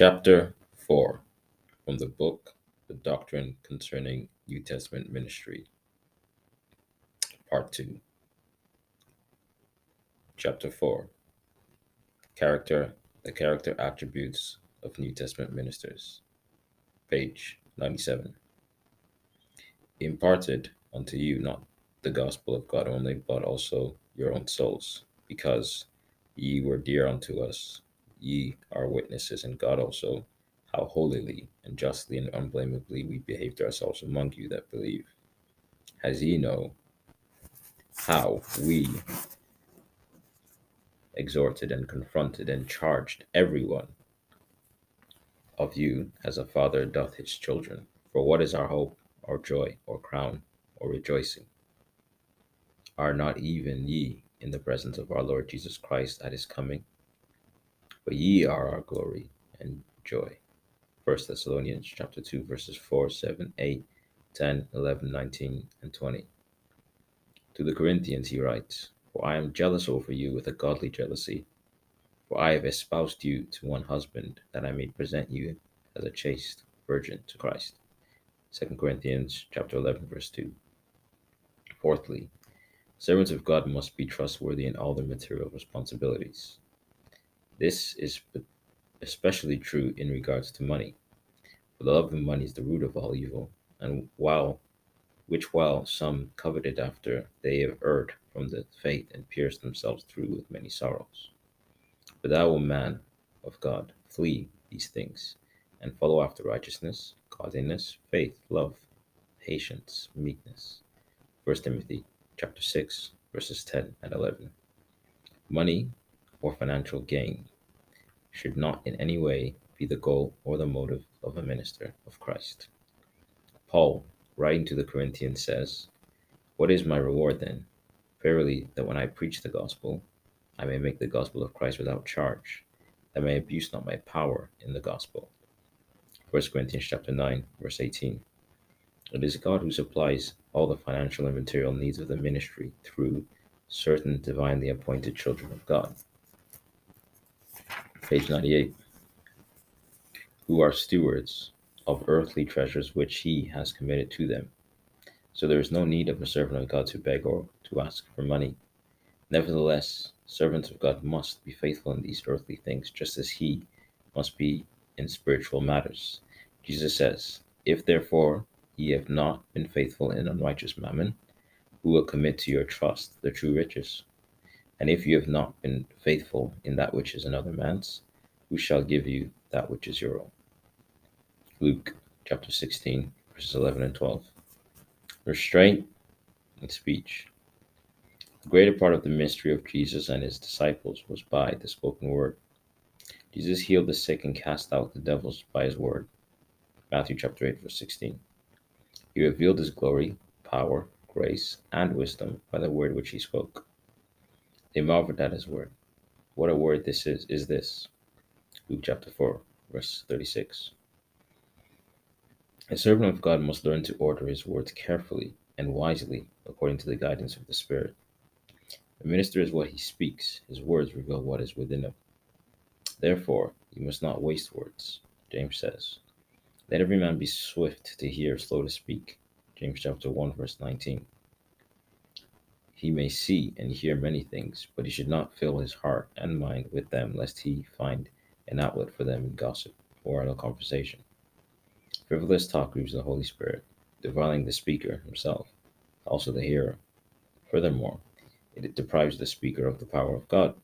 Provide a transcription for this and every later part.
Chapter 4 from the book The Doctrine Concerning New Testament Ministry, Part 2. Chapter 4 Character, the character attributes of New Testament ministers, page 97. Imparted unto you not the gospel of God only, but also your own souls, because ye were dear unto us ye are witnesses, and God also, how holily and justly and unblameably we behaved ourselves among you that believe. As ye know how we exhorted and confronted and charged every one of you as a father doth his children. For what is our hope, or joy, or crown, or rejoicing? Are not even ye in the presence of our Lord Jesus Christ at his coming? But ye are our glory and joy. 1 Thessalonians chapter 2, verses 4, 7, 8, 10, 11, 19, and 20. To the Corinthians he writes, For I am jealous over you with a godly jealousy, for I have espoused you to one husband, that I may present you as a chaste virgin to Christ. 2 Corinthians chapter 11, verse 2. Fourthly, servants of God must be trustworthy in all their material responsibilities. This is especially true in regards to money. For the love of money is the root of all evil, and while which while some coveted after they have erred from the faith and pierced themselves through with many sorrows. But thou, O man of God, flee these things, and follow after righteousness, godliness, faith, love, patience, meekness. 1 Timothy chapter 6, verses 10 and 11. Money or financial gain should not in any way be the goal or the motive of a minister of Christ. Paul, writing to the Corinthians, says, What is my reward then? Verily, that when I preach the gospel, I may make the gospel of Christ without charge, that I may abuse not my power in the gospel. 1 Corinthians chapter 9, verse 18. It is God who supplies all the financial and material needs of the ministry through certain divinely appointed children of God page 98, who are stewards of earthly treasures which he has committed to them. So there is no need of a servant of God to beg or to ask for money. Nevertheless, servants of God must be faithful in these earthly things, just as he must be in spiritual matters. Jesus says, If therefore ye have not been faithful in unrighteous mammon, who will commit to your trust the true riches? And if you have not been faithful in that which is another man's, who shall give you that which is your own? Luke chapter 16, verses 11 and 12. Restraint in speech. The greater part of the mystery of Jesus and his disciples was by the spoken word. Jesus healed the sick and cast out the devils by his word. Matthew chapter 8, verse 16. He revealed his glory, power, grace, and wisdom by the word which he spoke. They marveled at his word. What a word this is, is this? Luke chapter 4, verse 36. A servant of God must learn to order his words carefully and wisely according to the guidance of the Spirit. A minister is what he speaks, his words reveal what is within him. Therefore, you must not waste words, James says. Let every man be swift to hear, slow to speak. James chapter 1, verse 19. He may see and hear many things, but he should not fill his heart and mind with them, lest he find an outlet for them in gossip or idle conversation. Frivolous talk grieves the Holy Spirit, defiling the speaker himself, also the hearer. Furthermore, it deprives the speaker of the power of God.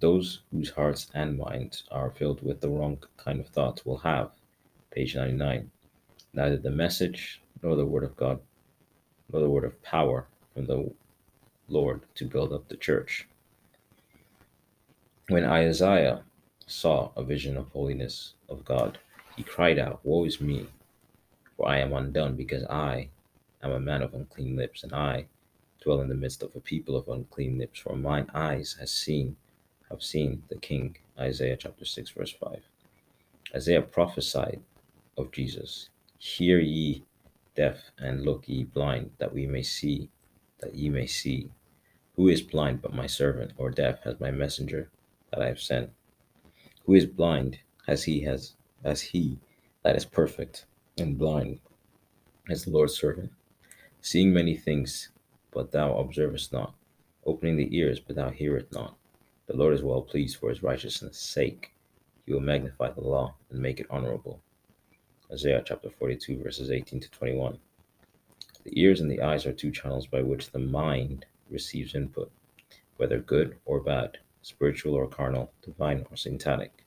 Those whose hearts and minds are filled with the wrong kind of thoughts will have, page 99, neither the message nor the word of God, nor the word of power from the Lord to build up the church. When Isaiah saw a vision of holiness of God, he cried out, Woe is me, for I am undone, because I am a man of unclean lips, and I dwell in the midst of a people of unclean lips, for mine eyes has seen have seen the King. Isaiah chapter 6, verse 5. Isaiah prophesied of Jesus. Hear ye deaf, and look ye blind, that we may see that ye may see. Who is blind but my servant, or deaf as my messenger that I have sent? Who is blind as he has as he that is perfect and blind as the Lord's servant, seeing many things, but thou observest not, opening the ears, but thou hearest not. The Lord is well pleased for his righteousness' sake. He will magnify the law and make it honorable. Isaiah chapter 42, verses 18 to 21. The ears and the eyes are two channels by which the mind receives input, whether good or bad, spiritual or carnal, divine or satanic.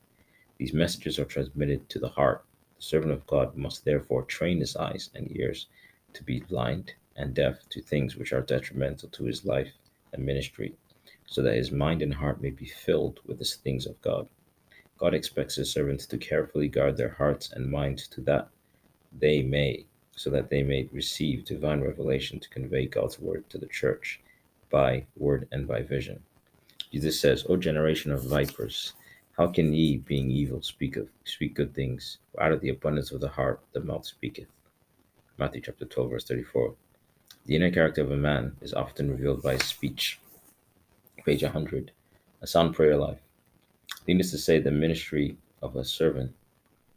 These messages are transmitted to the heart. The servant of God must therefore train his eyes and ears to be blind and deaf to things which are detrimental to his life and ministry, so that his mind and heart may be filled with the things of God. God expects his servants to carefully guard their hearts and minds to that they may, so that they may receive divine revelation to convey God's word to the church by word and by vision. Jesus says, O generation of vipers, how can ye, being evil, speak of speak good things? For out of the abundance of the heart the mouth speaketh. Matthew chapter 12, verse 34. The inner character of a man is often revealed by his speech. Page 100. A sound prayer life. Needless to say, the ministry of a servant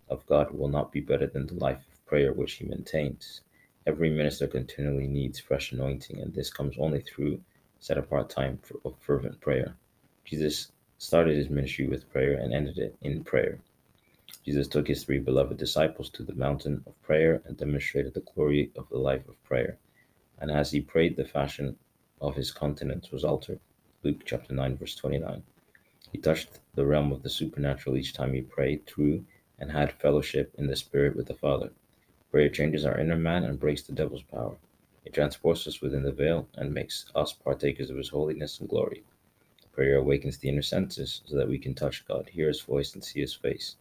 of God will not be better than the life prayer which he maintains. Every minister continually needs fresh anointing, and this comes only through set apart time for, of fervent prayer. Jesus started his ministry with prayer and ended it in prayer. Jesus took his three beloved disciples to the mountain of prayer and demonstrated the glory of the life of prayer. And as he prayed, the fashion of his countenance was altered. Luke chapter 9, verse 29. He touched the realm of the supernatural each time he prayed through and had fellowship in the Spirit with the Father. Prayer changes our inner man and breaks the devil's power. It transports us within the veil and makes us partakers of his holiness and glory. Prayer awakens the inner senses so that we can touch God, hear His voice, and see His face.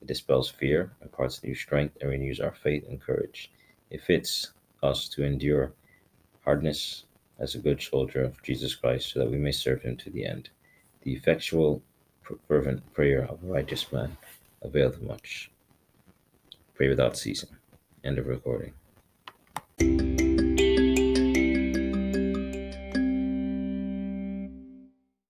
It dispels fear, imparts new strength, and renews our faith and courage. It fits us to endure hardness as a good soldier of Jesus Christ so that we may serve Him to the end. The effectual, fervent prayer of a righteous man availeth much. Pray without ceasing. End of recording.